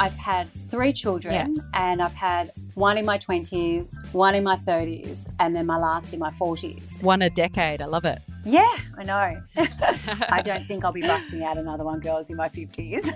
I've had three children and I've had one in my 20s, one in my 30s, and then my last in my 40s. One a decade. I love it. Yeah, I know. I don't think I'll be busting out another one, girls, in my 50s.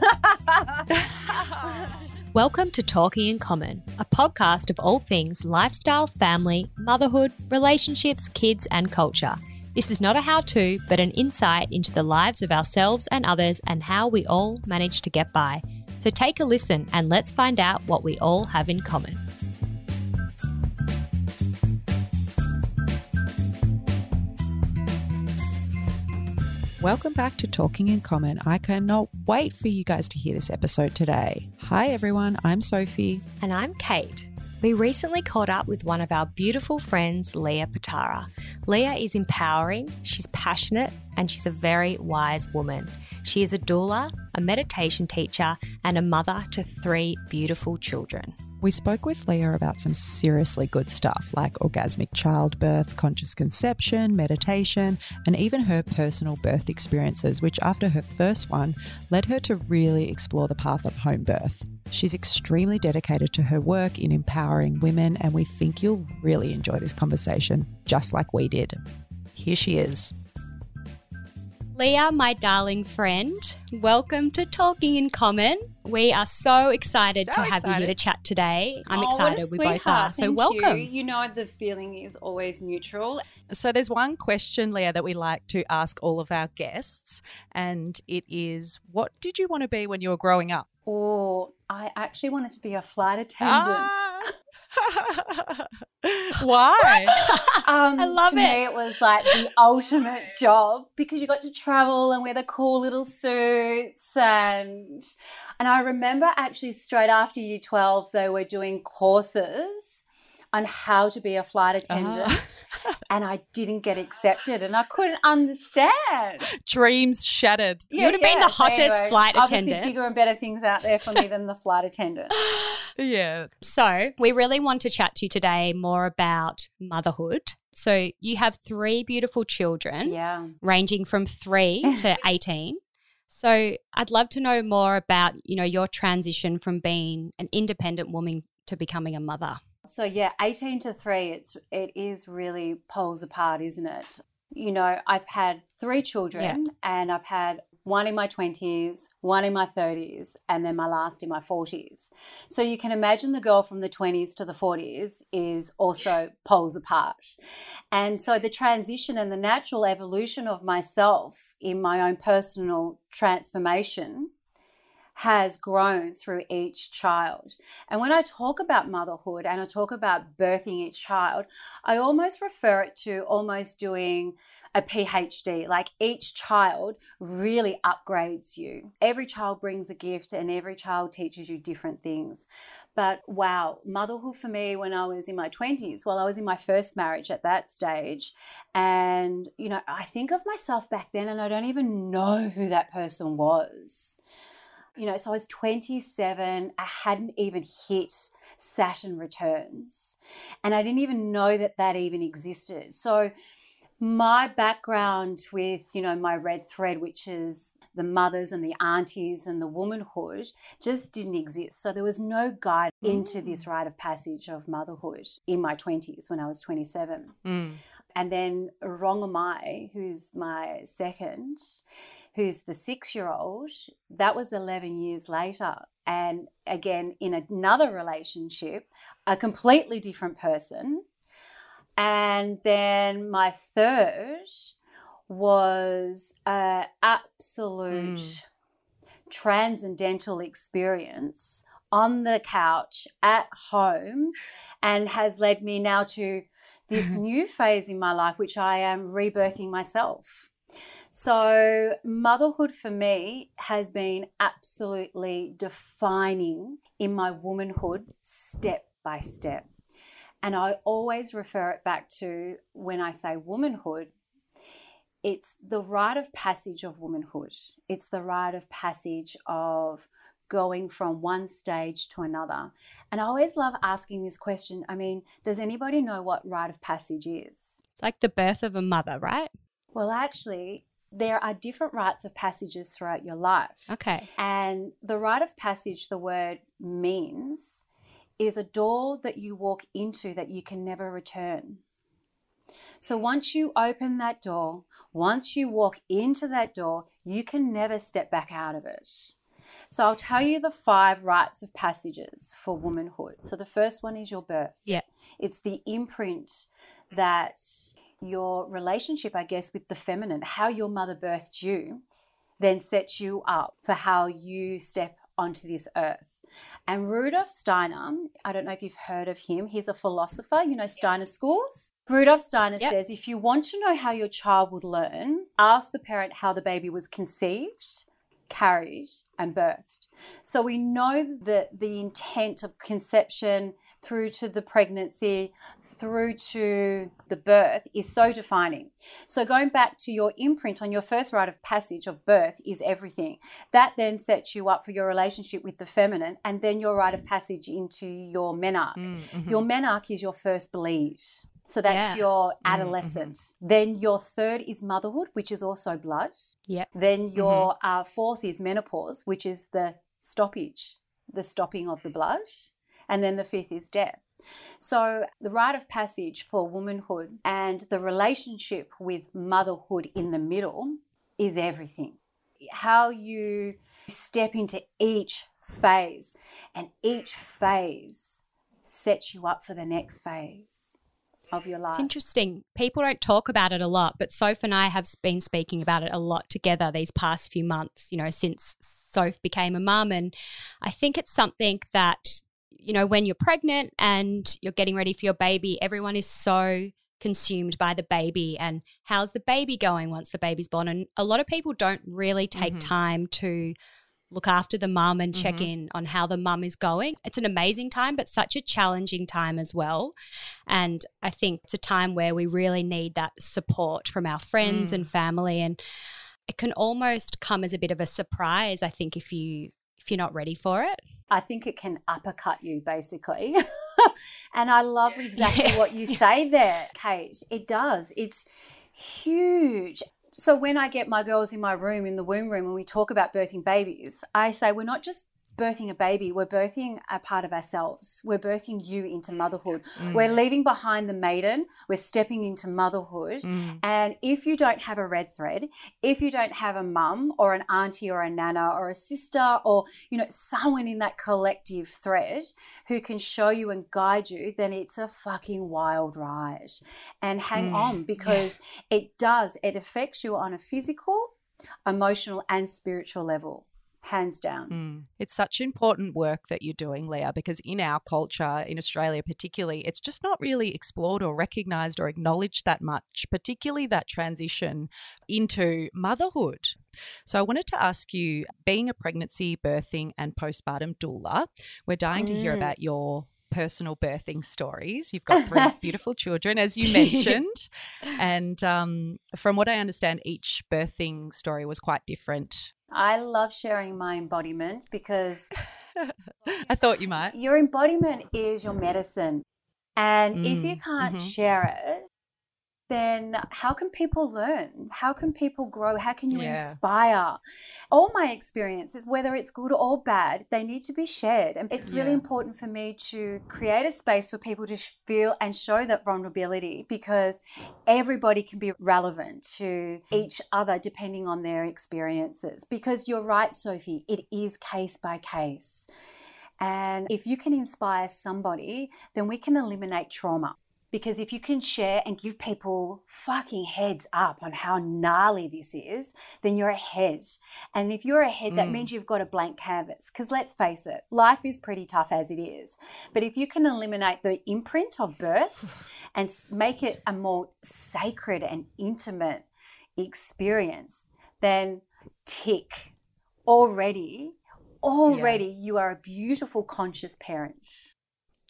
Welcome to Talking in Common, a podcast of all things lifestyle, family, motherhood, relationships, kids, and culture. This is not a how to, but an insight into the lives of ourselves and others and how we all manage to get by. So take a listen and let's find out what we all have in common. Welcome back to Talking in Common. I cannot wait for you guys to hear this episode today. Hi, everyone. I'm Sophie. And I'm Kate. We recently caught up with one of our beautiful friends, Leah Patara. Leah is empowering, she's passionate, and she's a very wise woman. She is a doula, a meditation teacher, and a mother to three beautiful children. We spoke with Leah about some seriously good stuff like orgasmic childbirth, conscious conception, meditation, and even her personal birth experiences, which after her first one led her to really explore the path of home birth. She's extremely dedicated to her work in empowering women, and we think you'll really enjoy this conversation, just like we did. Here she is. Leah, my darling friend, welcome to Talking in Common. We are so excited So to have you here to chat today. I'm Oh, excited. We both are. sweetheart. So, Thank welcome. You. you know, the feeling is always mutual. So, there's one question, Leah, that we like to ask all of our guests, and it is what did you want to be when you were growing up? Or I actually wanted to be a flight attendant. Ah. Why? Um, I love to it. me, it was like the ultimate job because you got to travel and wear the cool little suits and and I remember actually straight after year twelve they were doing courses on how to be a flight uh-huh. attendant and I didn't get accepted and I couldn't understand. Dreams shattered. You would have been the so hottest flight attendant. obviously attendant. bigger and better things out there for me than the flight attendant. Yeah. So, we really want to chat to you today more about motherhood. So, you have three beautiful children, Yeah. ranging from three to 18. So, I'd love to know more about, you know, your transition from being an independent woman to becoming a mother. So yeah, 18 to 3 it's it is really poles apart, isn't it? You know, I've had 3 children and I've had one in my 20s, one in my 30s, and then my last in my 40s. So you can imagine the girl from the 20s to the 40s is also poles apart. And so the transition and the natural evolution of myself in my own personal transformation has grown through each child. And when I talk about motherhood and I talk about birthing each child, I almost refer it to almost doing a PhD. Like each child really upgrades you. Every child brings a gift and every child teaches you different things. But wow, motherhood for me when I was in my 20s, well, I was in my first marriage at that stage. And, you know, I think of myself back then and I don't even know who that person was. You know, so I was 27. I hadn't even hit Saturn returns. And I didn't even know that that even existed. So, my background with, you know, my red thread, which is the mothers and the aunties and the womanhood, just didn't exist. So, there was no guide into this rite of passage of motherhood in my 20s when I was 27. Mm. And then Rongomai, who's my second, who's the six year old, that was 11 years later. And again, in another relationship, a completely different person. And then my third was an absolute hmm. transcendental experience on the couch at home and has led me now to this mm-hmm. new phase in my life, which I am rebirthing myself. So, motherhood for me has been absolutely defining in my womanhood step by step. And I always refer it back to when I say womanhood, it's the rite of passage of womanhood. It's the rite of passage of going from one stage to another. And I always love asking this question. I mean, does anybody know what rite of passage is? It's like the birth of a mother, right? Well, actually, There are different rites of passages throughout your life. Okay. And the rite of passage, the word means, is a door that you walk into that you can never return. So once you open that door, once you walk into that door, you can never step back out of it. So I'll tell you the five rites of passages for womanhood. So the first one is your birth. Yeah. It's the imprint that your relationship, I guess, with the feminine, how your mother birthed you, then sets you up for how you step onto this earth. And Rudolf Steiner, I don't know if you've heard of him, he's a philosopher, you know, Steiner schools. Rudolf Steiner Yep. says if you want to know how your child would learn, ask the parent how the baby was conceived, carried, and birthed. So we know that the intent of conception through to the pregnancy, through to the birth is so defining. So going back to your imprint on your first rite of passage of birth is everything. That then sets you up for your relationship with the feminine and then your rite of passage into your menarche. Mm-hmm. Your menarche is your first bleed. So that's Yeah. your adolescent. Then your third is motherhood, which is also blood. Yep. Then Mm-hmm. your uh, fourth is menopause, which is the stoppage, the stopping of the blood. And then the fifth is death. So the rite of passage for womanhood and the relationship with motherhood in the middle is everything. How you step into each phase, and each phase sets you up for the next phase of your life. It's interesting. People don't talk about it a lot, but Soph and I have been speaking about it a lot together these past few months, you know, since Soph became a mum. And I think it's something that, you know, when you're pregnant and you're getting ready for your baby, everyone is so consumed by the baby and how's the baby going once the baby's born. And a lot of people don't really take Mhm. time to look after the mum and check Mhm. in on how the mum is going. It's an amazing time, but such a challenging time as well. And I think it's a time where we really need that support from our friends Mm. and family. And it can almost come as a bit of a surprise, I think, if you if you're not ready for it. I think it can uppercut you basically. and I love exactly Yeah. what you say there, Kate. It does. It's huge. So when I get my girls in my room in the womb room and we talk about birthing babies, I say we're not just birthing a baby, we're birthing a part of ourselves. We're birthing you into motherhood. Mm. We're leaving behind the maiden, we're stepping into motherhood. Mm. And if you don't have a red thread, if you don't have a mum or an auntie or a nana or a sister or, you know, someone in that collective thread who can show you and guide you, then it's a fucking wild ride. And hang Mm, on because it does, it affects you on a physical, emotional, and spiritual level, hands down. Mm. It's such important work that you're doing, Leah, because in our culture, in Australia particularly, it's just not really explored or recognized or acknowledged that much, particularly that transition into motherhood. So I wanted to ask you being a pregnancy, birthing, and postpartum doula, we're dying to hear Mm. about your personal birthing stories. You've got three beautiful children, as you mentioned. and um, from what I understand, each birthing story was quite different. I love sharing my embodiment because I thought you might. your embodiment is your medicine. And if you Mm, can't mhm. share it, then how can people learn? How can people grow? How can you Yeah. inspire? All my experiences, whether it's good or bad, they need to be shared. And it's really Yeah. important for me to create a space for people to feel and show that vulnerability because everybody can be relevant to each other depending on their experiences. Because you're right, Sophie, it is case by case. And if you can inspire somebody, then we can eliminate trauma. Because if you can share and give people fucking heads up on how gnarly this is, then you're ahead. And if you're ahead, that Mm. means you've got a blank canvas. Because let's face it, life is pretty tough as it is. But if you can eliminate the imprint of birth and make it a more sacred and intimate experience, then tick. Already, already you are a beautiful, conscious parent.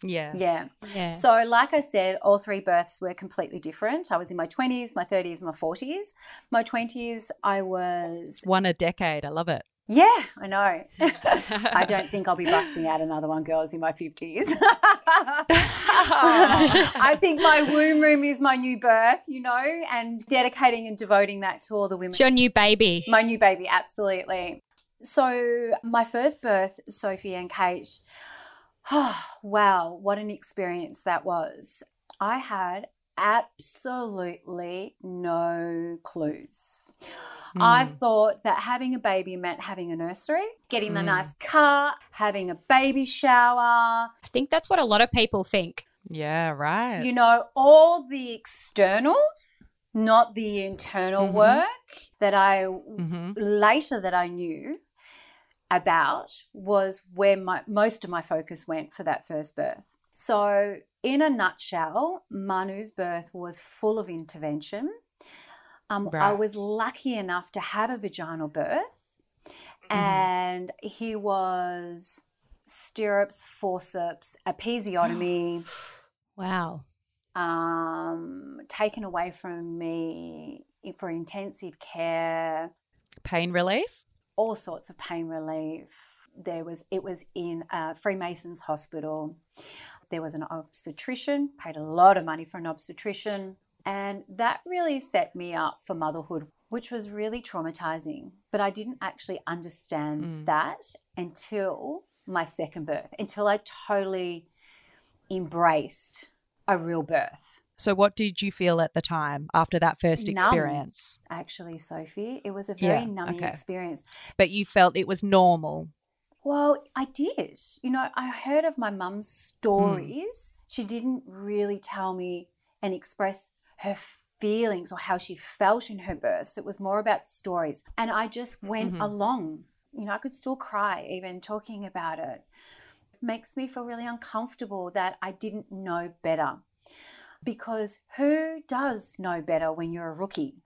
Yeah. Yeah. Yeah. So, like I said, all three births were completely different. I was in my 20s, my 30s, my 40s. My 20s, I was One a decade. I love it. Yeah, I know. I don't think I'll be busting out another one, girls, in my 50s. I think my womb room is my new birth, you know, and dedicating and devoting that to all the women. It's your new baby. My new baby, absolutely. So, my first birth, Sophie and Kate, oh, wow, what an experience that was. I had absolutely no clues. Mm. I hmm. thought that having a baby meant having a nursery, getting mm. the hmm. nice car, having a baby shower. I think that's what a lot of people think. Yeah, right. You know, all the external not the internal mm-hmm. work that I mm-hmm. later that I knew about was where my most of my focus went for that first birth. So, in a nutshell, Manu's birth was full of intervention. Um, right. I was lucky enough to have a vaginal birth, mm-hmm. and he was stirrups, forceps, episiotomy. wow. Um, taken away from me for intensive care. Pain relief? All sorts of pain relief. There was it was in uh, Freemasons Hospital. There was an obstetrician, paid a lot of money for an obstetrician. And that really set me up for motherhood, which was really traumatizing. But I didn't actually understand mm. that until my second birth, until I totally embraced a real birth. So, what did you feel at the time after that first Numb, experience? Actually, Sophie, it was a very yeah, numbing okay. experience. But you felt it was normal. Well, I did. You know, I heard of my mum's stories. Mm. She didn't really tell me and express her feelings or how she felt in her births. It was more about stories. And I just went mm-hmm. along. You know, I could still cry even talking about it. It makes me feel really uncomfortable that I didn't know better. Because who does know better when you're a rookie?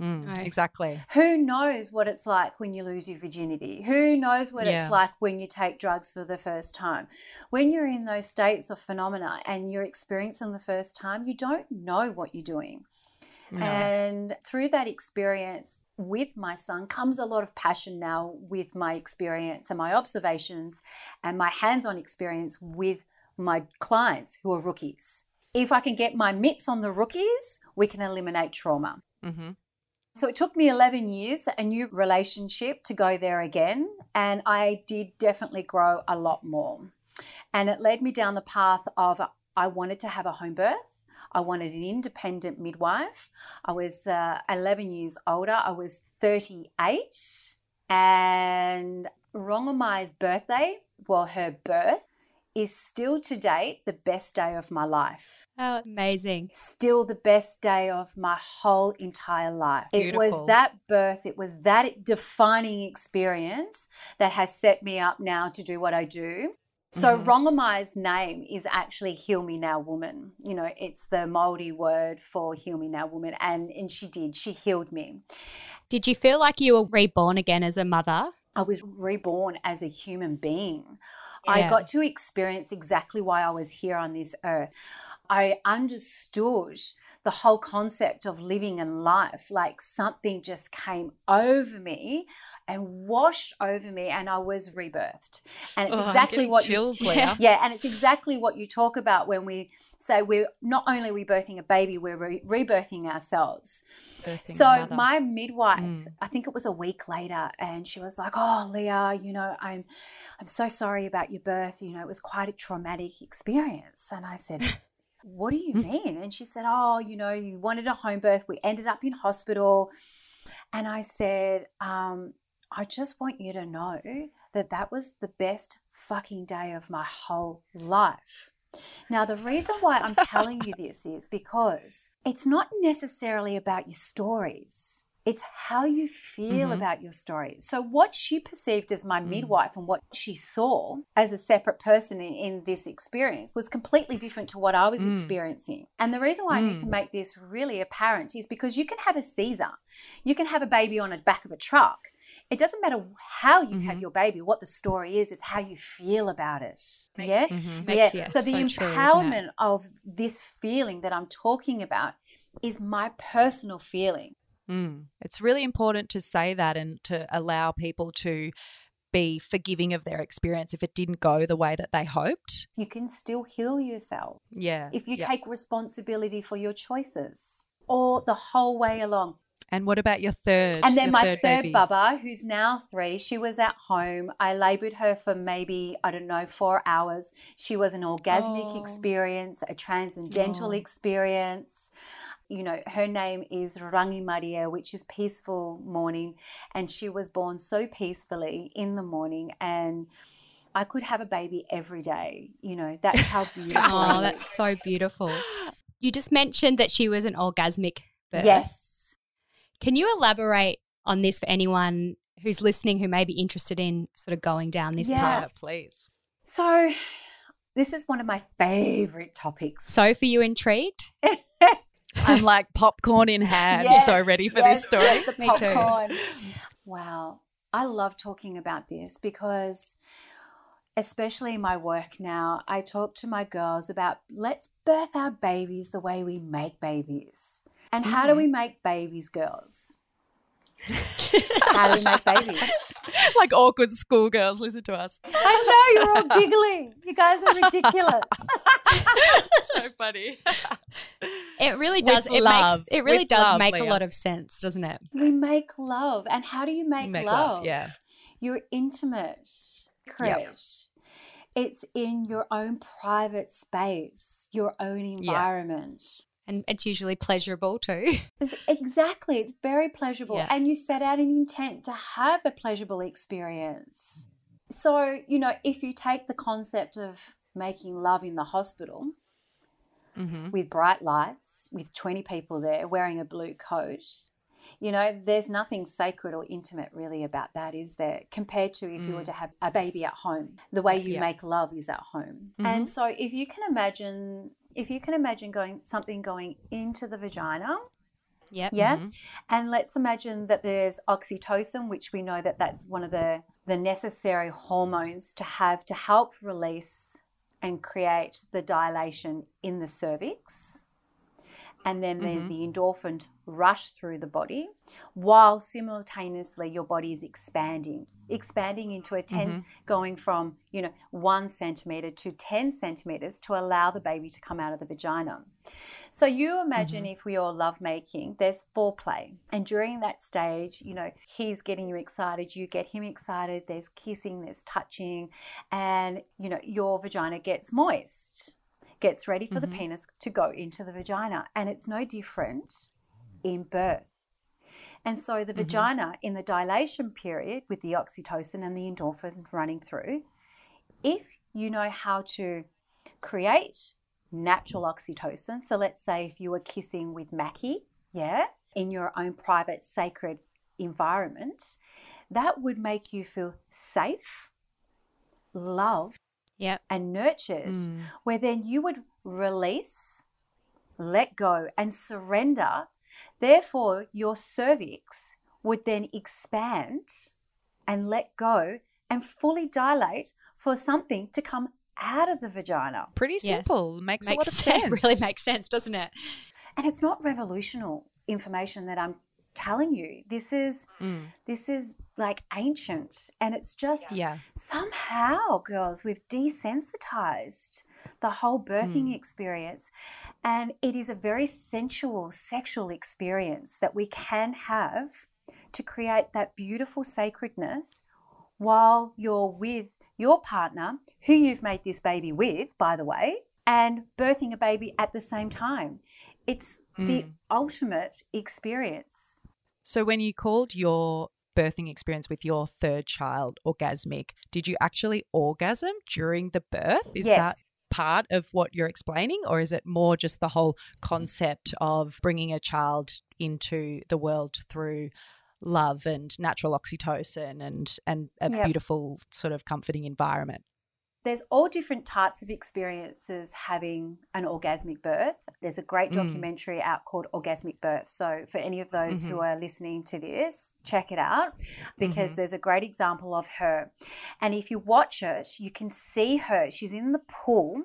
Mm, exactly. Who knows what it's like when you lose your virginity? Who knows what yeah. it's like when you take drugs for the first time? When you're in those states of phenomena and you're experiencing the first time, you don't know what you're doing. No. And through that experience with my son comes a lot of passion now with my experience and my observations and my hands on experience with my clients who are rookies. If I can get my mitts on the rookies, we can eliminate trauma. Mm-hmm. So it took me 11 years, a new relationship to go there again. And I did definitely grow a lot more. And it led me down the path of I wanted to have a home birth. I wanted an independent midwife. I was uh, 11 years older. I was 38. And Rongomai's birthday, well, her birth, is still to date the best day of my life. Oh, amazing. Still the best day of my whole entire life. Beautiful. It was that birth, it was that defining experience that has set me up now to do what I do. So mm-hmm. Rongomai's name is actually Heal Me Now Woman. You know, it's the Maori word for Heal Me Now Woman. And and she did. She healed me. Did you feel like you were reborn again as a mother? I was reborn as a human being. Yeah. I got to experience exactly why I was here on this earth. I understood the whole concept of living and life like something just came over me and washed over me and I was rebirthed. And it's oh, exactly what chills, you yeah, yeah, and it's exactly what you talk about when we say we're not only rebirthing a baby, we're re- rebirthing ourselves. Birthing so my midwife, mm. I think it was a week later, and she was like, "Oh, Leah, you know, I'm, I'm so sorry about your birth. You know, it was quite a traumatic experience." And I said, what do you mean? And she said, Oh, you know, you wanted a home birth. We ended up in hospital. And I said, um, I just want you to know that that was the best fucking day of my whole life. Now, the reason why I'm telling you this is because it's not necessarily about your stories. It's how you feel mm-hmm. about your story. So, what she perceived as my mm. midwife and what she saw as a separate person in, in, this experience was completely different to what I was mm. experiencing. And the reason why mm. I need to mm. make this really apparent is because you can have a Caesar, you can have a baby on the back of a truck. It doesn't matter how you mm-hmm. have your baby, what the story is, it's how you feel about it. Makes, yeah? Mm-hmm. yeah. yeah. So, the so empowerment true, of this feeling that I'm talking about is my personal feeling Mm. It's really important to say that and to allow people to be forgiving of their experience if it didn't go the way that they hoped. You can still heal yourself. Yeah. If you yeah. take responsibility for your choices or the whole way along. And what about your third? And then my third, third, baby? Bubba, who's now three, she was at home. I labored her for maybe, I don't know, four hours. She was an orgasmic Oh. experience, a transcendental Oh. experience. You know, her name is Rangimarie, which is peaceful morning. And she was born so peacefully in the morning. And I could have a baby every day. You know, that's how beautiful. Oh, it that's so beautiful. You just mentioned that she was an orgasmic birth. Yes. Can you elaborate on this for anyone who's listening who may be interested in sort of going down this Yeah. Yeah, path? please. So, this is one of my favorite topics. So, for you intrigued? I'm like popcorn in hand, Yes, so ready for yes, this story. The Me too. popcorn. Wow. I love talking about this because, especially in my work now, I talk to my girls about let's birth our babies the way we make babies. And how do we mm-hmm. make babies, girls? how do we make babies? like awkward schoolgirls, listen to us. I know you're all giggling. You guys are ridiculous. so funny. It really With does. It love. makes it really With does love, make a lot of sense, doesn't it? We make love. And how do you make, Make love? love, yeah. You're intimate, Chris. It's in your own private space, your own environment. And it's usually pleasurable too. Exactly. It's very pleasurable. Yeah. And you set out an intent to have a pleasurable experience. So, you know, if you take the concept of making love in the hospital, Mm-hmm. with bright lights, with 20 people there wearing a blue coat. You know, there's nothing sacred or intimate really about that, is there? Compared to if you were Mm. to have a baby at home, the way you Yeah. make love is at home. Mhm. And so if you can imagine, if you can imagine going something going into the vagina, Yep. yeah, Mhm. and let's imagine that there's oxytocin, which we know that that's one of the the necessary hormones to have to help release and create the dilation in the cervix. And then Mhm. the, the endorphins rush through the body while simultaneously your body is expanding, expanding into a 10, Mhm. going from, you know, one centimeter to 10 centimeters to allow the baby to come out of the vagina. So you imagine if we are lovemaking, there's foreplay. And during that stage, you know, he's getting you excited, you get him excited, there's kissing, there's touching, and, you know, your vagina gets moist, gets ready for Mhm. the penis to go into the vagina. And it's no different in birth. And so the Mhm. vagina in the dilation period with the oxytocin and the endorphins running through, if you know how to create natural oxytocin, so let's say if you were kissing with Mackie, yeah, in your own private sacred environment, that would make you feel safe, loved, Yep. and nurtured, Mm. where then you would release, let go, and surrender. Therefore, your cervix would then expand and let go and fully dilate for something to come out of the vagina. Pretty Yes. simple. Makes, a lot of sense. sense. really makes sense, doesn't it? And it's not revolutionary information that I'm telling you. This is Mm. this is like ancient and it's just Yeah. somehow, girls, we've desensitized the whole birthing experience. And it is a very sensual, sexual experience that we can have to create that beautiful sacredness while you're with your partner, who you've made this baby with, by the way, and birthing a baby at the same time. It's the Mm. ultimate experience. So when you called your birthing experience with your third child orgasmic, did you actually orgasm during the birth? Is Yes. that part of what you're explaining or is it more just the whole concept of bringing a child into the world through love and natural oxytocin and and a Yep. beautiful sort of comforting environment? There's all different types of experiences having an orgasmic birth. There's a great Mm. documentary out called Orgasmic Birth. So, for any of those who are listening to this, check it out because Mhm. there's a great example of her. And if you watch it, you can see her. She's in the pool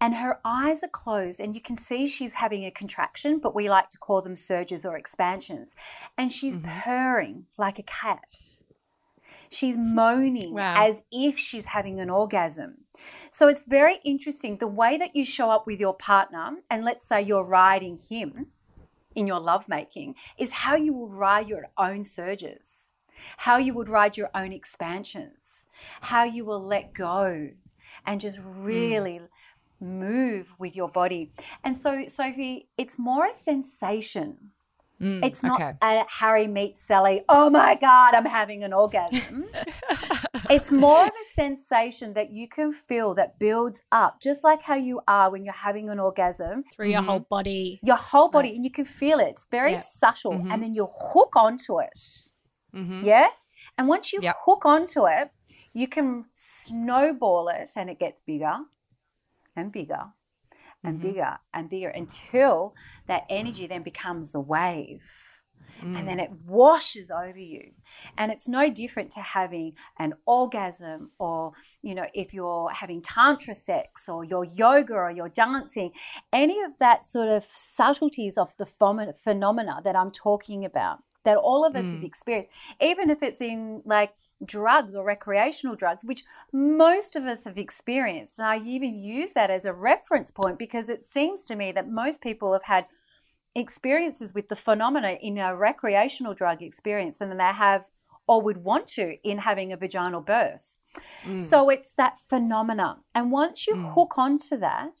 and her eyes are closed and you can see she's having a contraction but we like to call them surges or expansions and she's Mhm. purring like a cat she's moaning Wow. as if she's having an orgasm so it's very interesting the way that you show up with your partner and let's say you're riding him in your lovemaking is how you will ride your own surges how you would ride your own expansions how you will let go and just hmm. really move with your body. And so, Sophie, it's more a sensation. Mm, It's not okay. a Harry meets Sally, oh my God, I'm having an orgasm. it's more of a sensation that you can feel that builds up, just like how you are when you're having an orgasm. Through your Mhm. whole body. Your whole body, and you can feel it. It's very Yeah. subtle. Mhm. And then you hook onto it. Mhm. Yeah. And once you Yep. hook onto it, you can snowball it and it gets bigger and bigger and Mhm. bigger and bigger until that energy then becomes a wave Mm. and then it washes over you. And it's no different to having an orgasm or, you know, if you're having tantra sex or your yoga or your dancing, any of that sort of subtleties of the phenomena that I'm talking about that all of us have Mm. experienced, even if it's in like drugs or recreational drugs, which most of us have experienced. And I even use that as a reference point because it seems to me that most people have had experiences with the phenomena in a recreational drug experience and then they have or would want to in having a vaginal birth. Mm. So it's that phenomena. And once you Mm. hook onto that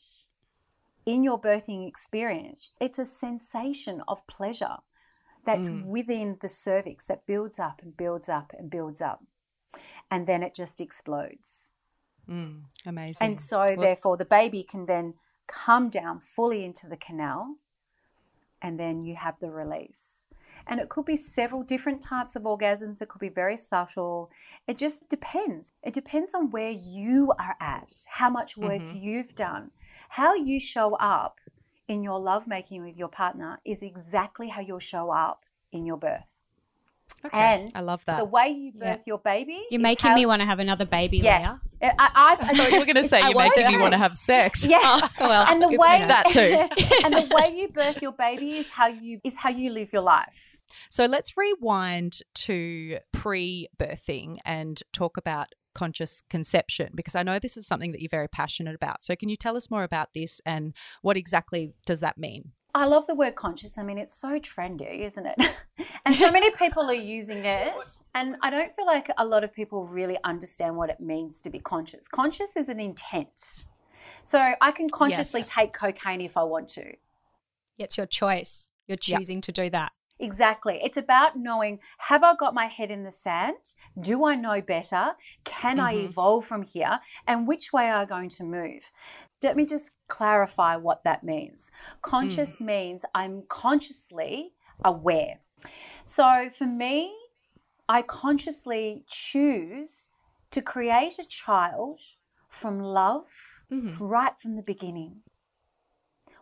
in your birthing experience, it's a sensation of pleasure that's Mm. within the cervix that builds up and builds up and builds up. And then it just explodes. Mm. Amazing. And so, Well, therefore, the baby can then come down fully into the canal, and then you have the release. And it could be several different types of orgasms. It could be very subtle. It just depends. It depends on where you are at, how much work Mhm. you've done, how you show up in your lovemaking with your partner is exactly how you'll show up in your birth. Okay. and I love that. The way you Yeah. birth your baby, You're making how- me want to have another baby, Yeah. Leah. I, I, I thought you were going to say you're won't making me want to have sex. Yeah. Oh, well, and the you way know. That too. and the way you birth your baby is how you is how you live your life. So let's rewind to pre-birthing and talk about conscious conception because I know this is something that you're very passionate about. So can you tell us more about this and what exactly does that mean? I love the word conscious. I mean, it's so trendy, isn't it? and so many people are using it. And I don't feel like a lot of people really understand what it means to be conscious. Conscious is an intent. So I can consciously Yes. take cocaine if I want to. It's your choice. You're Yep. choosing to do that. Exactly. It's about knowing have I got my head in the sand? Do I know better? Can I Mhm. evolve from here? And which way are I going to move? Let me just clarify what that means. Conscious means I'm consciously aware. So for me, I consciously choose to create a child from love Mhm. right from the beginning.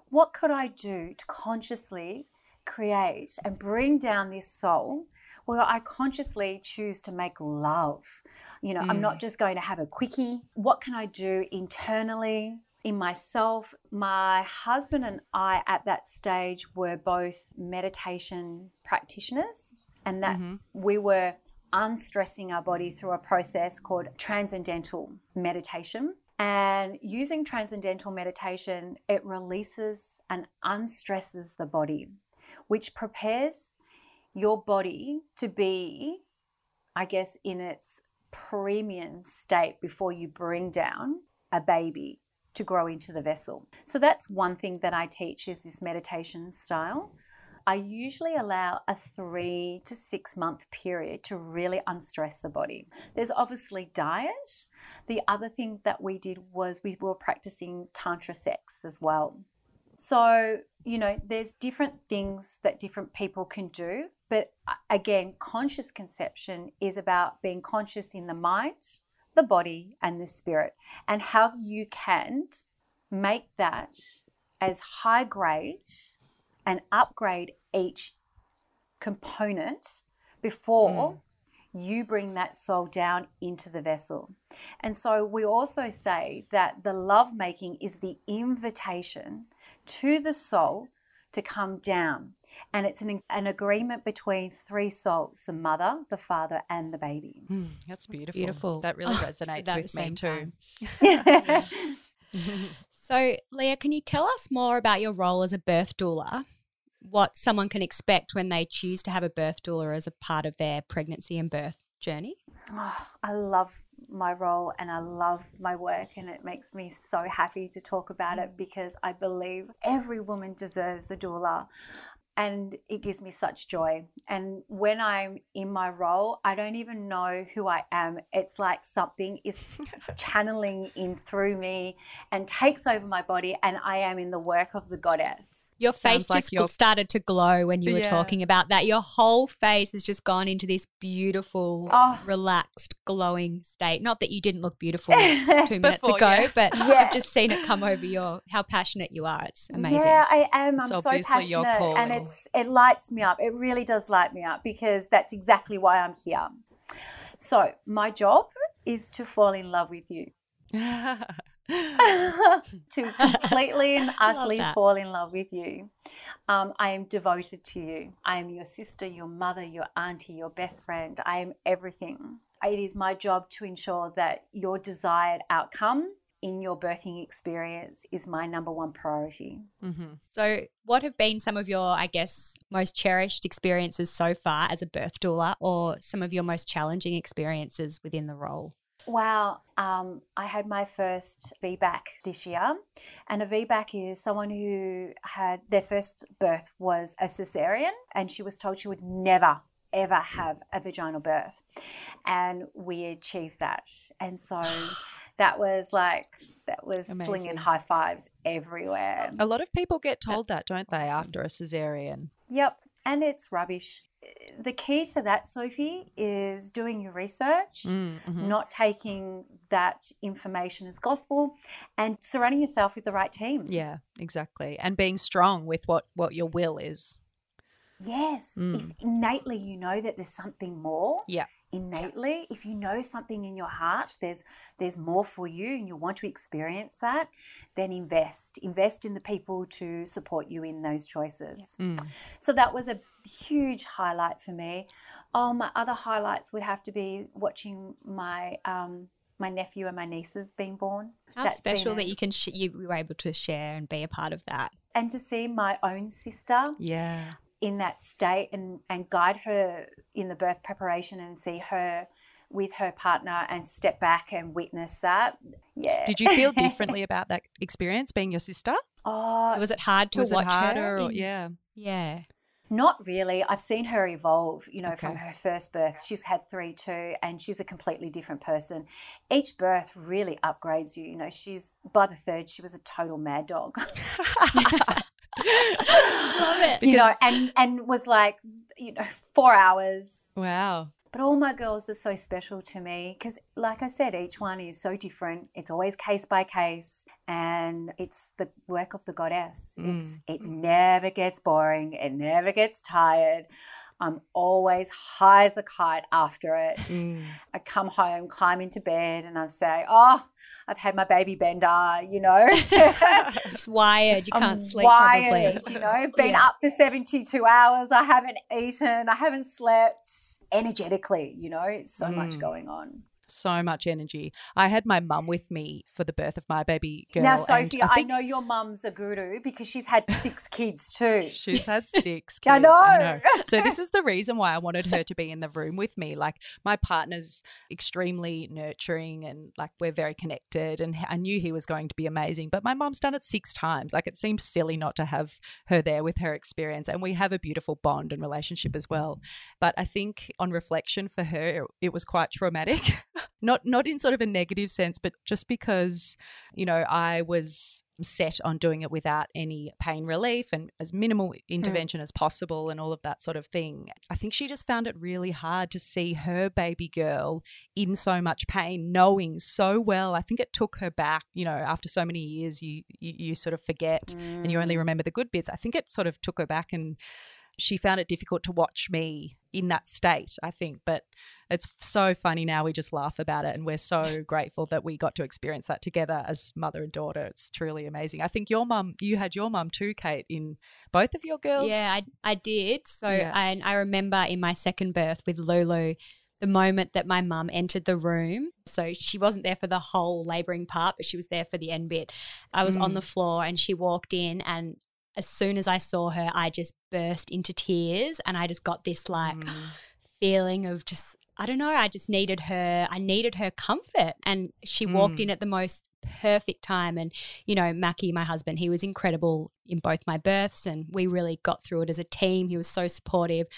What could I do to consciously create and bring down this soul where I consciously choose to make love? You know, I'm not just going to have a quickie. What can I do internally? In myself, my husband and I at that stage were both meditation practitioners, and that Mhm. we were unstressing our body through a process called transcendental meditation. And using transcendental meditation, it releases and unstresses the body, which prepares your body to be, I guess, in its premium state before you bring down a baby to grow into the vessel. So that's one thing that I teach is this meditation style. I usually allow a three to six month period to really unstress the body. There's obviously diet. The other thing that we did was we were practicing Tantra sex as well. So, you know, there's different things that different people can do. But uh, again, conscious conception is about being conscious in the mind, the body, and the spirit, and how you can make that as high grade and upgrade each component before you bring that soul down into the vessel. And so we also say that the love making is the invitation to the soul to come down. And it's an, an agreement between three souls the mother, the father, and the baby. Mm, that's beautiful. That's beautiful. That really resonates with me too. so, Leah, can you tell us more about your role as a birth doula? What someone can expect when they choose to have a birth doula as a part of their pregnancy and birth journey? Oh, I love my role and I love my work, and it makes me so happy to talk about it mm. because I believe every woman deserves a doula and it gives me such joy. And when I'm in my role, I don't even know who I am. It's like something is channeling in through me and takes over my body, and I am in the work of the goddess. Your face like just started to glow when you were yeah. talking about that. Your whole face has just gone into this beautiful, oh. relaxed, glowing state. Not that you didn't look beautiful two minutes Before, ago, yeah. but yeah. I've just seen it come over your how passionate you are. It's amazing. Yeah, I am. I'm so passionate, and it's it's it lights me up. It really does light me up because that's exactly why I'm here. So my job is to fall in love with you. to completely and utterly fall in love with you. Um, I am devoted to you. I am your sister, your mother, your auntie, your best friend. I am everything. It is my job to ensure that your desired outcome in your birthing experience is my number one priority. Mm-hmm. So, what have been some of your, I guess, most cherished experiences so far as a birth doula, or some of your most challenging experiences within the role? Wow. Um, I had my first VBAC this year. And a VBAC is someone who had their first birth was a cesarean, and she was told she would never, ever have a vaginal birth. And we achieved that. And so that was like that was Amazing. slinging high fives everywhere. A lot of people get told That's that, don't they, after a cesarean? Yep, and it's rubbish. The key to that, Sophie, is doing your research, mm, mm-hmm. not taking that information as gospel, and surrounding yourself with the right team. Yeah, exactly, and being strong with what what your will is. Yes, mm. if innately you know that there's something more. Yeah innately. If you know something in your heart there's there's more for you and you want to experience that then invest. Invest in the people to support you in those choices. Mm. so that was a huge highlight for me. Oh my other highlights would have to be watching my um, my nephew and my nieces being born. How That's special that you can sh- you were able to share and be a part of that. And to see my own sister yeah in that state and, and guide her in the birth preparation and see her with her partner and step back and witness that. Yeah. Did you feel differently about that experience being your sister? Oh, was it hard to watch her? Or, yeah. Yeah. Not really. I've seen her evolve, you know, okay. from her first birth. She's had three too, and she's a completely different person. Each birth really upgrades you. You know, she's by the third, she was a total mad dog. Love it. Because... You know, and and was like, you know, four hours. Wow. But all my girls are so special to me because, like I said, each one is so different. It's always case by case, and it's the work of the goddess. Mm. It's it never gets boring. It never gets tired. I'm always high as a kite after it. Mm. I come home, climb into bed, and I say, "Oh, I've had my baby bender." You know, just wired. You I'm can't sleep. Wired. Probably. You know, been yeah. up for 72 hours. I haven't eaten. I haven't slept. Energetically, you know, so mm. much going on so much energy. I had my mum with me for the birth of my baby girl. Now, Sophie, I, think... I, know your mum's a guru because she's had six kids too. She's had six kids. I know. I know. So this is the reason why I wanted her to be in the room with me. Like my partner's extremely nurturing and like we're very connected and I knew he was going to be amazing. But my mum's done it six times. Like it seems silly not to have her there with her experience. And we have a beautiful bond and relationship as well. But I think on reflection for her, it was quite traumatic. Not not in sort of a negative sense, but just because you know I was set on doing it without any pain relief and as minimal mm. intervention mm. as possible and all of that sort of thing. I think she just found it really hard to see her baby girl in so much pain, knowing so well. I think it took her back, you know, after so many years, you you, you sort of forget mm. and you only mm. remember the good bits. I think it sort of took her back and she found it difficult to watch me in that state, I think. But it's so funny now. We just laugh about it, and we're so grateful that we got to experience that together as mother and daughter. It's truly amazing. I think your mum, you had your mum too, Kate, in both of your girls. Yeah, I, I did. So yeah. I, I remember in my second birth with Lulu, the moment that my mum entered the room. So she wasn't there for the whole labouring part, but she was there for the end bit. I was mm. on the floor and she walked in and as soon as I saw her, I just burst into tears and I just got this like mm. feeling of just I don't know, I just needed her, I needed her comfort. And she mm. walked in mm. at the most perfect time. And, you know, Mackie, my husband, he was incredible in both my births and we really got through it as a team. He was so supportive.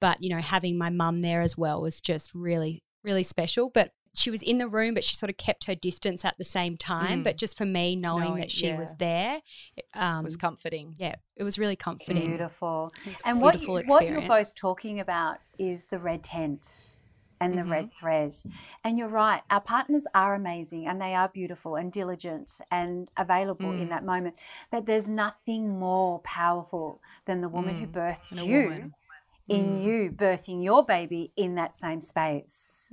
But, you know, having my mum there as well was just really, really special. But she was in the room, but she sort of kept her distance at the same time. Mm. But just for me, knowing, knowing that she yeah. was there um, was comforting. Yeah, it was really comforting. Beautiful. And what, you, what you're both talking about is the red tent and the mm-hmm. red thread. And you're right, our partners are amazing and they are beautiful and diligent and available mm. in that moment. But there's nothing more powerful than the woman mm. who birthed you woman. in mm. you birthing your baby in that same space.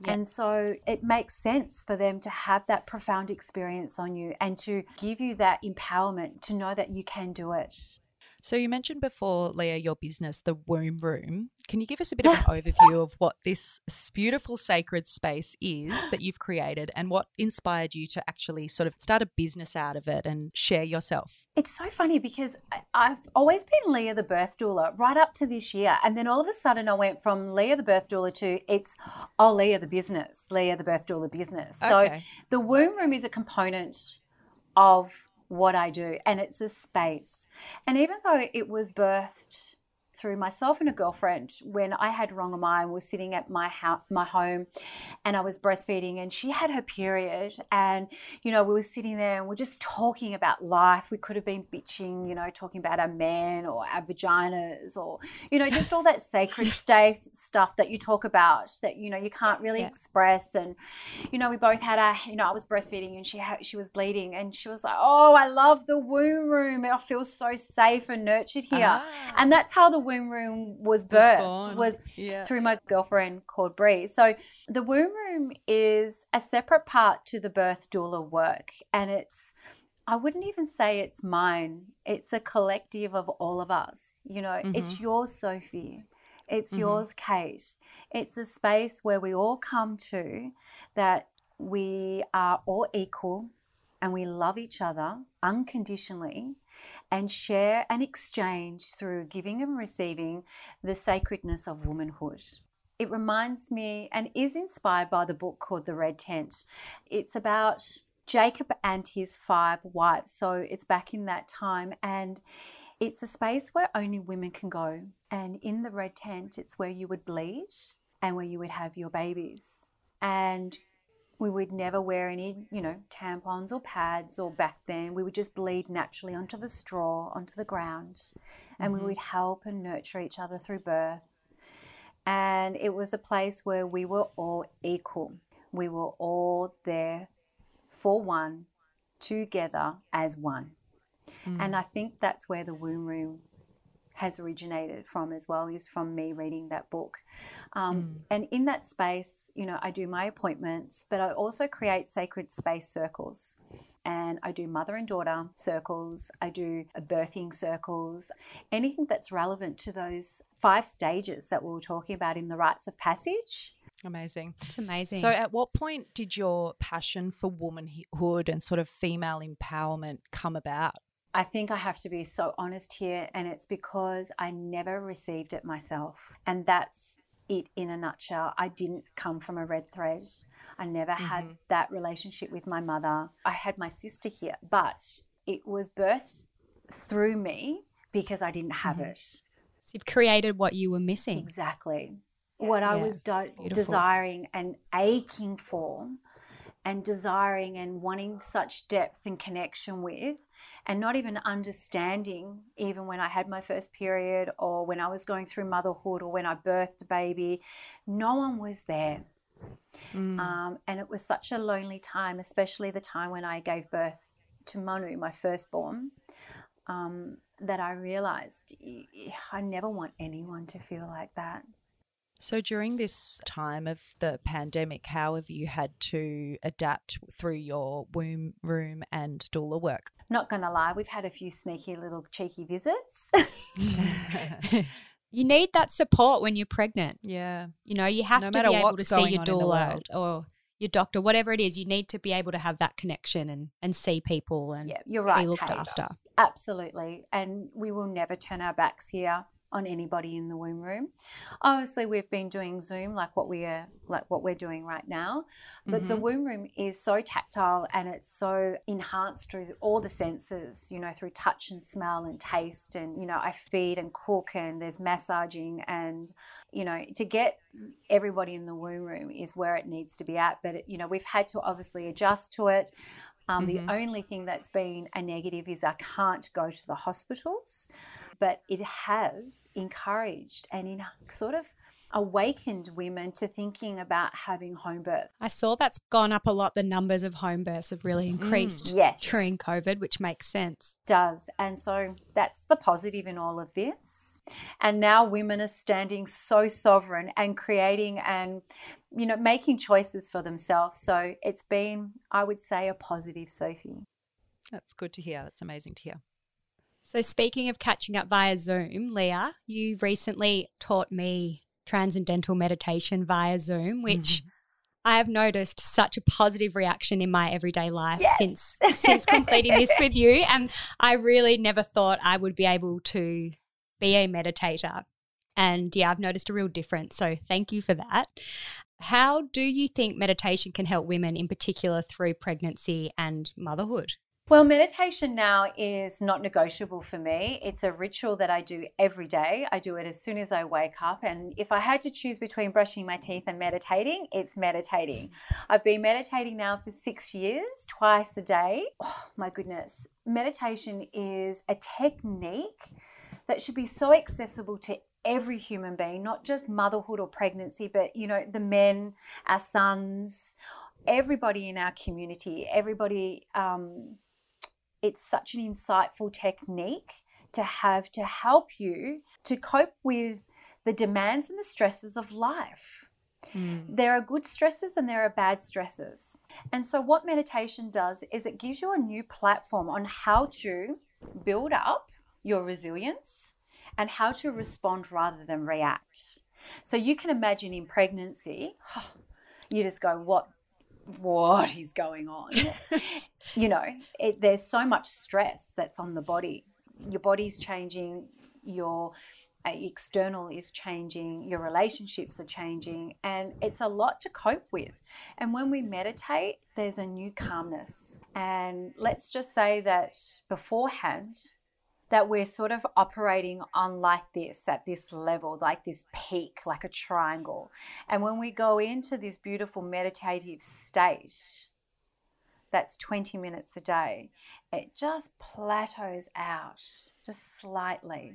Yep. And so it makes sense for them to have that profound experience on you and to give you that empowerment to know that you can do it. So you mentioned before, Leah, your business, the Womb Room. Can you give us a bit of an overview of what this beautiful sacred space is that you've created and what inspired you to actually sort of start a business out of it and share yourself? It's so funny because I've always been Leah the birth doula right up to this year. And then all of a sudden I went from Leah the birth doula to it's, oh, Leah the business, Leah the birth doula business. Okay. So the womb room is a component of what I do, and it's a space. And even though it was birthed through myself and a girlfriend when I had Rongomai and was sitting at my house, my home, and I was breastfeeding, and she had her period, and you know we were sitting there and we're just talking about life. We could have been bitching, you know, talking about our men or our vaginas or you know just all that sacred stuff stuff that you talk about that you know you can't really yeah. express. And you know we both had a you know I was breastfeeding and she had she was bleeding and she was like, oh I love the womb room. I feel so safe and nurtured here, ah. and that's how the womb room was birthed was, was yeah. through my girlfriend called Bree. So the womb room is a separate part to the birth doula work, and it's I wouldn't even say it's mine. It's a collective of all of us. You know, mm-hmm. it's yours, Sophie. It's mm-hmm. yours, Kate. It's a space where we all come to that we are all equal and we love each other unconditionally and share and exchange through giving and receiving the sacredness of womanhood. It reminds me and is inspired by the book called The Red Tent. It's about Jacob and his five wives. So it's back in that time and it's a space where only women can go. And in the red tent, it's where you would bleed and where you would have your babies. And we would never wear any, you know, tampons or pads or back then. We would just bleed naturally onto the straw, onto the ground, and mm-hmm. we would help and nurture each other through birth. And it was a place where we were all equal. We were all there for one, together as one. Mm. And I think that's where the womb room has originated from as well is from me reading that book. Um, mm. And in that space, you know, I do my appointments, but I also create sacred space circles. And I do mother and daughter circles, I do birthing circles, anything that's relevant to those five stages that we were talking about in the rites of passage. Amazing. It's amazing. So, at what point did your passion for womanhood and sort of female empowerment come about? I think I have to be so honest here, and it's because I never received it myself. And that's it in a nutshell. I didn't come from a red thread. I never mm-hmm. had that relationship with my mother. I had my sister here, but it was birthed through me because I didn't have mm-hmm. it. So you've created what you were missing. Exactly. Yeah. What I yeah, was do- desiring and aching for, and desiring and wanting such depth and connection with and not even understanding, even when I had my first period or when I was going through motherhood or when I birthed a baby, no one was there. Mm. Um, and it was such a lonely time, especially the time when I gave birth to Manu, my firstborn. Um, that I realized I never want anyone to feel like that. So, during this time of the pandemic, how have you had to adapt through your womb room and doula work? Not going to lie, we've had a few sneaky little cheeky visits. you need that support when you're pregnant. Yeah. You know, you have no to be able to see your doula or your doctor, whatever it is, you need to be able to have that connection and, and see people and yeah, you're right, be looked Kate. after. Absolutely. And we will never turn our backs here on anybody in the womb room. Obviously, we've been doing Zoom like what we are like what we're doing right now, but mm-hmm. the womb room is so tactile and it's so enhanced through all the senses. You know, through touch and smell and taste, and you know, I feed and cook, and there's massaging, and you know, to get everybody in the womb room is where it needs to be at. But it, you know, we've had to obviously adjust to it. Um, mm-hmm. The only thing that's been a negative is I can't go to the hospitals but it has encouraged and in sort of awakened women to thinking about having home birth. I saw that's gone up a lot. The numbers of home births have really mm. increased mm, yes. during COVID, which makes sense. Does. And so that's the positive in all of this. And now women are standing so sovereign and creating and, you know, making choices for themselves. So it's been, I would say, a positive, Sophie. That's good to hear. That's amazing to hear. So, speaking of catching up via Zoom, Leah, you recently taught me transcendental meditation via Zoom, which mm-hmm. I have noticed such a positive reaction in my everyday life yes. since since completing this with you, and I really never thought I would be able to be a meditator. And yeah, I've noticed a real difference. So, thank you for that. How do you think meditation can help women, in particular through pregnancy and motherhood? Well, meditation now is not negotiable for me. It's a ritual that I do every day. I do it as soon as I wake up. And if I had to choose between brushing my teeth and meditating, it's meditating. I've been meditating now for six years, twice a day. Oh, my goodness. Meditation is a technique that should be so accessible to every human being, not just motherhood or pregnancy, but, you know, the men, our sons, everybody in our community, everybody. Um, it's such an insightful technique to have to help you to cope with the demands and the stresses of life. Mm. There are good stresses and there are bad stresses. And so, what meditation does is it gives you a new platform on how to build up your resilience and how to respond rather than react. So, you can imagine in pregnancy, oh, you just go, What what is going on? you know, it, there's so much stress that's on the body. Your body's changing, your uh, external is changing, your relationships are changing, and it's a lot to cope with. And when we meditate, there's a new calmness. And let's just say that beforehand, that we're sort of operating on like this at this level, like this peak, like a triangle. And when we go into this beautiful meditative state, that's 20 minutes a day, it just plateaus out just slightly.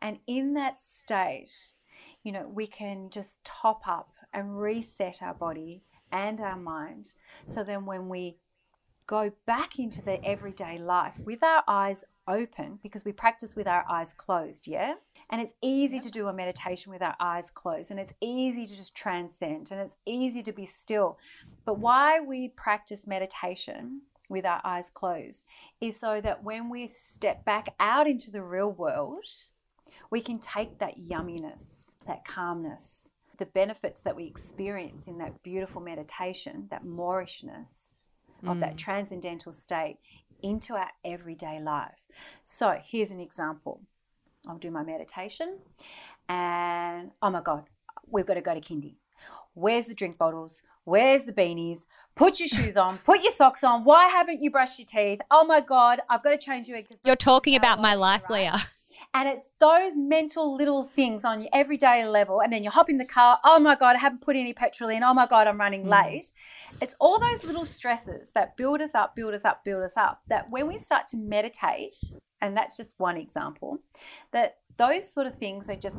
And in that state, you know, we can just top up and reset our body and our mind. So then when we go back into the everyday life with our eyes open because we practice with our eyes closed, yeah? And it's easy to do a meditation with our eyes closed, and it's easy to just transcend, and it's easy to be still. But why we practice meditation with our eyes closed is so that when we step back out into the real world, we can take that yumminess, that calmness, the benefits that we experience in that beautiful meditation, that moorishness of mm. that transcendental state into our everyday life. So here's an example. I'll do my meditation and oh my God, we've got to go to kindy. Where's the drink bottles? Where's the beanies? Put your shoes on. Put your socks on. Why haven't you brushed your teeth? Oh my God, I've got to change you because you're talking about my life, right? Leah. And it's those mental little things on your everyday level. And then you hop in the car. Oh my God, I haven't put any petrol in. Oh my God, I'm running mm. late. It's all those little stresses that build us up, build us up, build us up. That when we start to meditate, and that's just one example, that those sort of things are just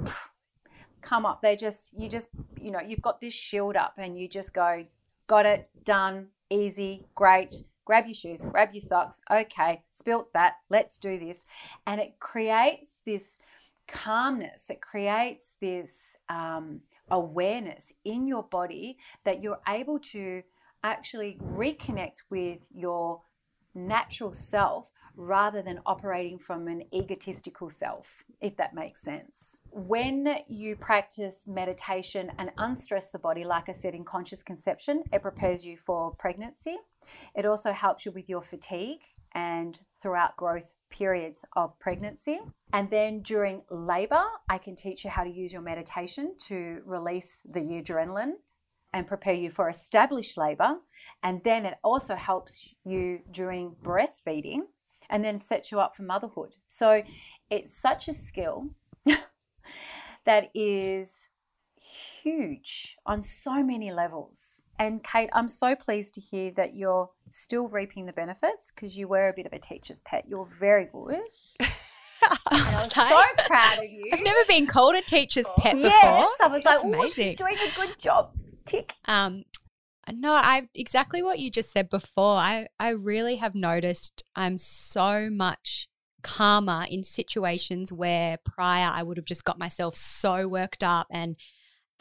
come up. They just, you just, you know, you've got this shield up and you just go, got it, done, easy, great, grab your shoes, grab your socks. Okay, spilt that. Let's do this. And it creates this calmness, it creates this um, awareness in your body that you're able to actually reconnect with your natural self rather than operating from an egotistical self, if that makes sense. When you practice meditation and unstress the body, like I said in conscious conception, it prepares you for pregnancy. It also helps you with your fatigue and throughout growth periods of pregnancy. And then during labor, I can teach you how to use your meditation to release the adrenaline and prepare you for established labor. And then it also helps you during breastfeeding and then sets you up for motherhood. So it's such a skill that is huge on so many levels. And Kate, I'm so pleased to hear that you're still reaping the benefits because you were a bit of a teacher's pet. You're very good. I was so proud of you. I've never been called a teacher's pet before. Yes, I was That's like, oh, amazing. she's doing a good job. Tick. Um, no, I exactly what you just said before. I I really have noticed I'm so much calmer in situations where prior I would have just got myself so worked up and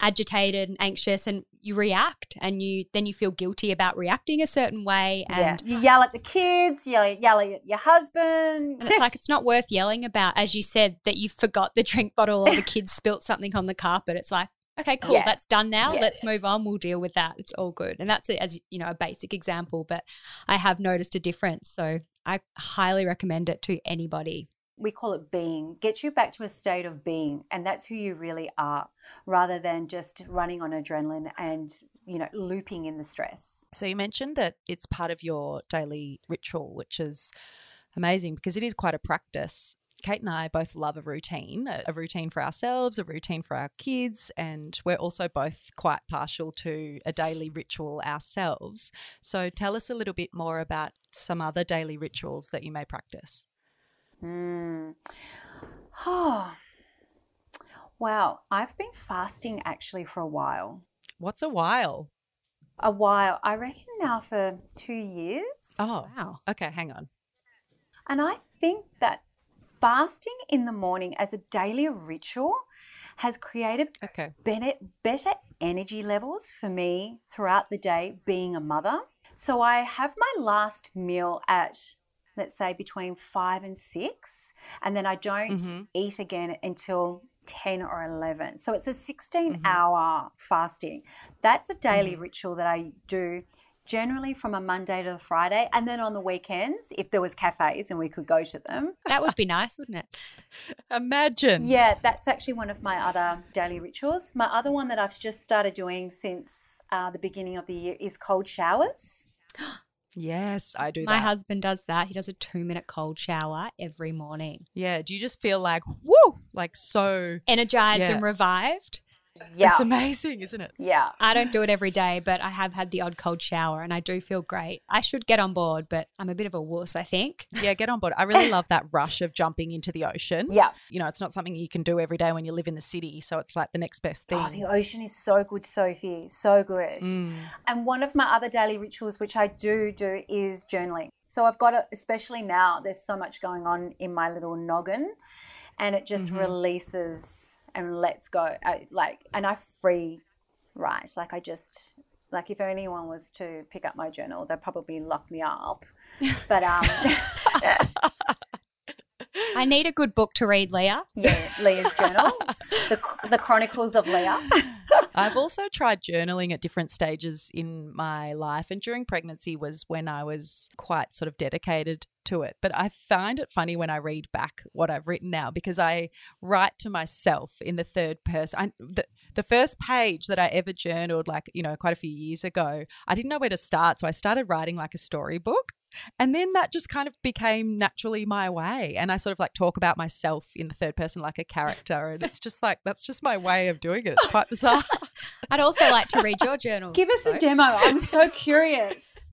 agitated and anxious and you react and you then you feel guilty about reacting a certain way and yeah. you yell at the kids, you yell, yell at your husband. and it's like it's not worth yelling about as you said that you forgot the drink bottle or the kids spilt something on the carpet it's like okay cool Yeah. that's done now Yeah. let's move on we'll deal with that it's all good and that's it as you know a basic example but i have noticed a difference so i highly recommend it to anybody we call it being, gets you back to a state of being. And that's who you really are, rather than just running on adrenaline and, you know, looping in the stress. So you mentioned that it's part of your daily ritual, which is amazing because it is quite a practice. Kate and I both love a routine, a a routine for ourselves, a routine for our kids, and we're also both quite partial to a daily ritual ourselves. So tell us a little bit more about some other daily rituals that you may practice. Mm. Oh, wow. I've been fasting actually for a while. What's a while? A while. I reckon now for two years. Oh, wow okay, hang on. And I think that fasting in the morning as a daily ritual has created Okay. better, better energy levels for me throughout the day being a mother. So I have my last meal at, let's say, between five and six, and then I don't Mhm. eat again until 10 or 11. So it's a 16 Mhm. hour fasting. That's a daily Mhm. ritual that I do generally from a Monday to a Friday. And then on the weekends, if there was cafes and we could go to them. that would be nice wouldn't it Imagine. Yeah, that's actually one of my other daily rituals. My other one that I've just started doing since uh, the beginning of the year is cold showers. Yes, I do my that. husband does that he does a two minute cold shower every morning yeah, do you just feel like, woo, like so? energized Yeah. and revived Yeah. It's amazing, isn't it? yeah. I don't do it every day, but I have had the odd cold shower and I do feel great. I should get on board, but I'm a bit of a wuss, I think. Yeah, get on board. I really love that rush of jumping into the ocean. Yeah. You know, it's not something you can do every day when you live in the city. So it's like the next best thing. Oh, the ocean is so good, Sophie. So good. Mm. And one of my other daily rituals, which I do do, is journaling. So I've got it, especially now, there's so much going on in my little noggin, and it just Mhm. releases and let's go. I, like, and I free write. Like, I just, like, if anyone was to pick up my journal, they'd probably lock me up. But, um, I need a good book to read, Leah. yeah, Leah's journal, the, the Chronicles of Leah. I've also tried journaling at different stages in my life, and during pregnancy was when I was quite sort of dedicated to it. But I find it funny when I read back what I've written now because I write to myself in the third person. I, the, the first page that I ever journaled, like, you know, quite a few years ago, I didn't know where to start. So I started writing like a storybook. And then that just kind of became naturally my way. And I sort of like talk about myself in the third person like a character. And it's just like, that's just my way of doing it. It's quite bizarre. I'd also like to read your journal. Give us a demo. I'm so curious.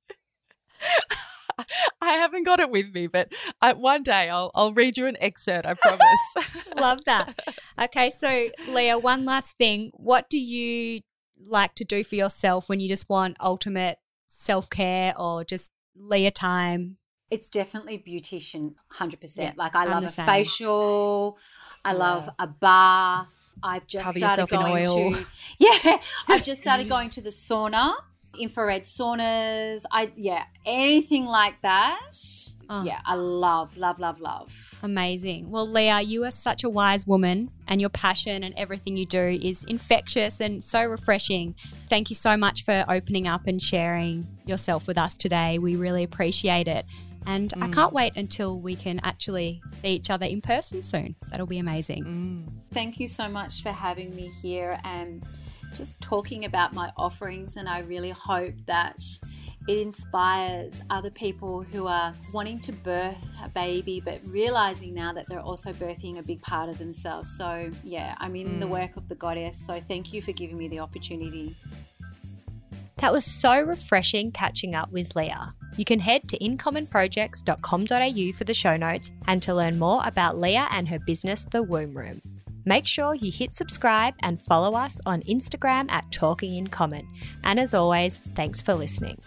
I haven't got it with me, but I, one day I'll, I'll read you an excerpt, I promise. Love that. Okay, so Leah, one last thing. What do you like to do for yourself when you just want ultimate self care or just Leah time? It's definitely beautician, hundred Yeah, percent. Like I love a facial. I Yeah. love a bath. I've just Cover started going oil. to yeah. I've just started going to the sauna, infrared saunas. I yeah, anything like that. Oh. Yeah, I love, love, love, love. Amazing. Well, Leah, you are such a wise woman, and your passion and everything you do is infectious and so refreshing. Thank you so much for opening up and sharing yourself with us today. We really appreciate it. And I mm. can't wait until we can actually see each other in person soon. That'll be amazing. Mm. Thank you so much for having me here and just talking about my offerings. And I really hope that it inspires other people who are wanting to birth a baby, but realizing now that they're also birthing a big part of themselves. So, yeah, I'm in the mm. work of the goddess. So, thank you for giving me the opportunity. That was so refreshing catching up with Leah. You can head to incommonprojects.com.au for the show notes and to learn more about Leah and her business, The Womb Room. Make sure you hit subscribe and follow us on Instagram at Talking in Common. And as always, thanks for listening.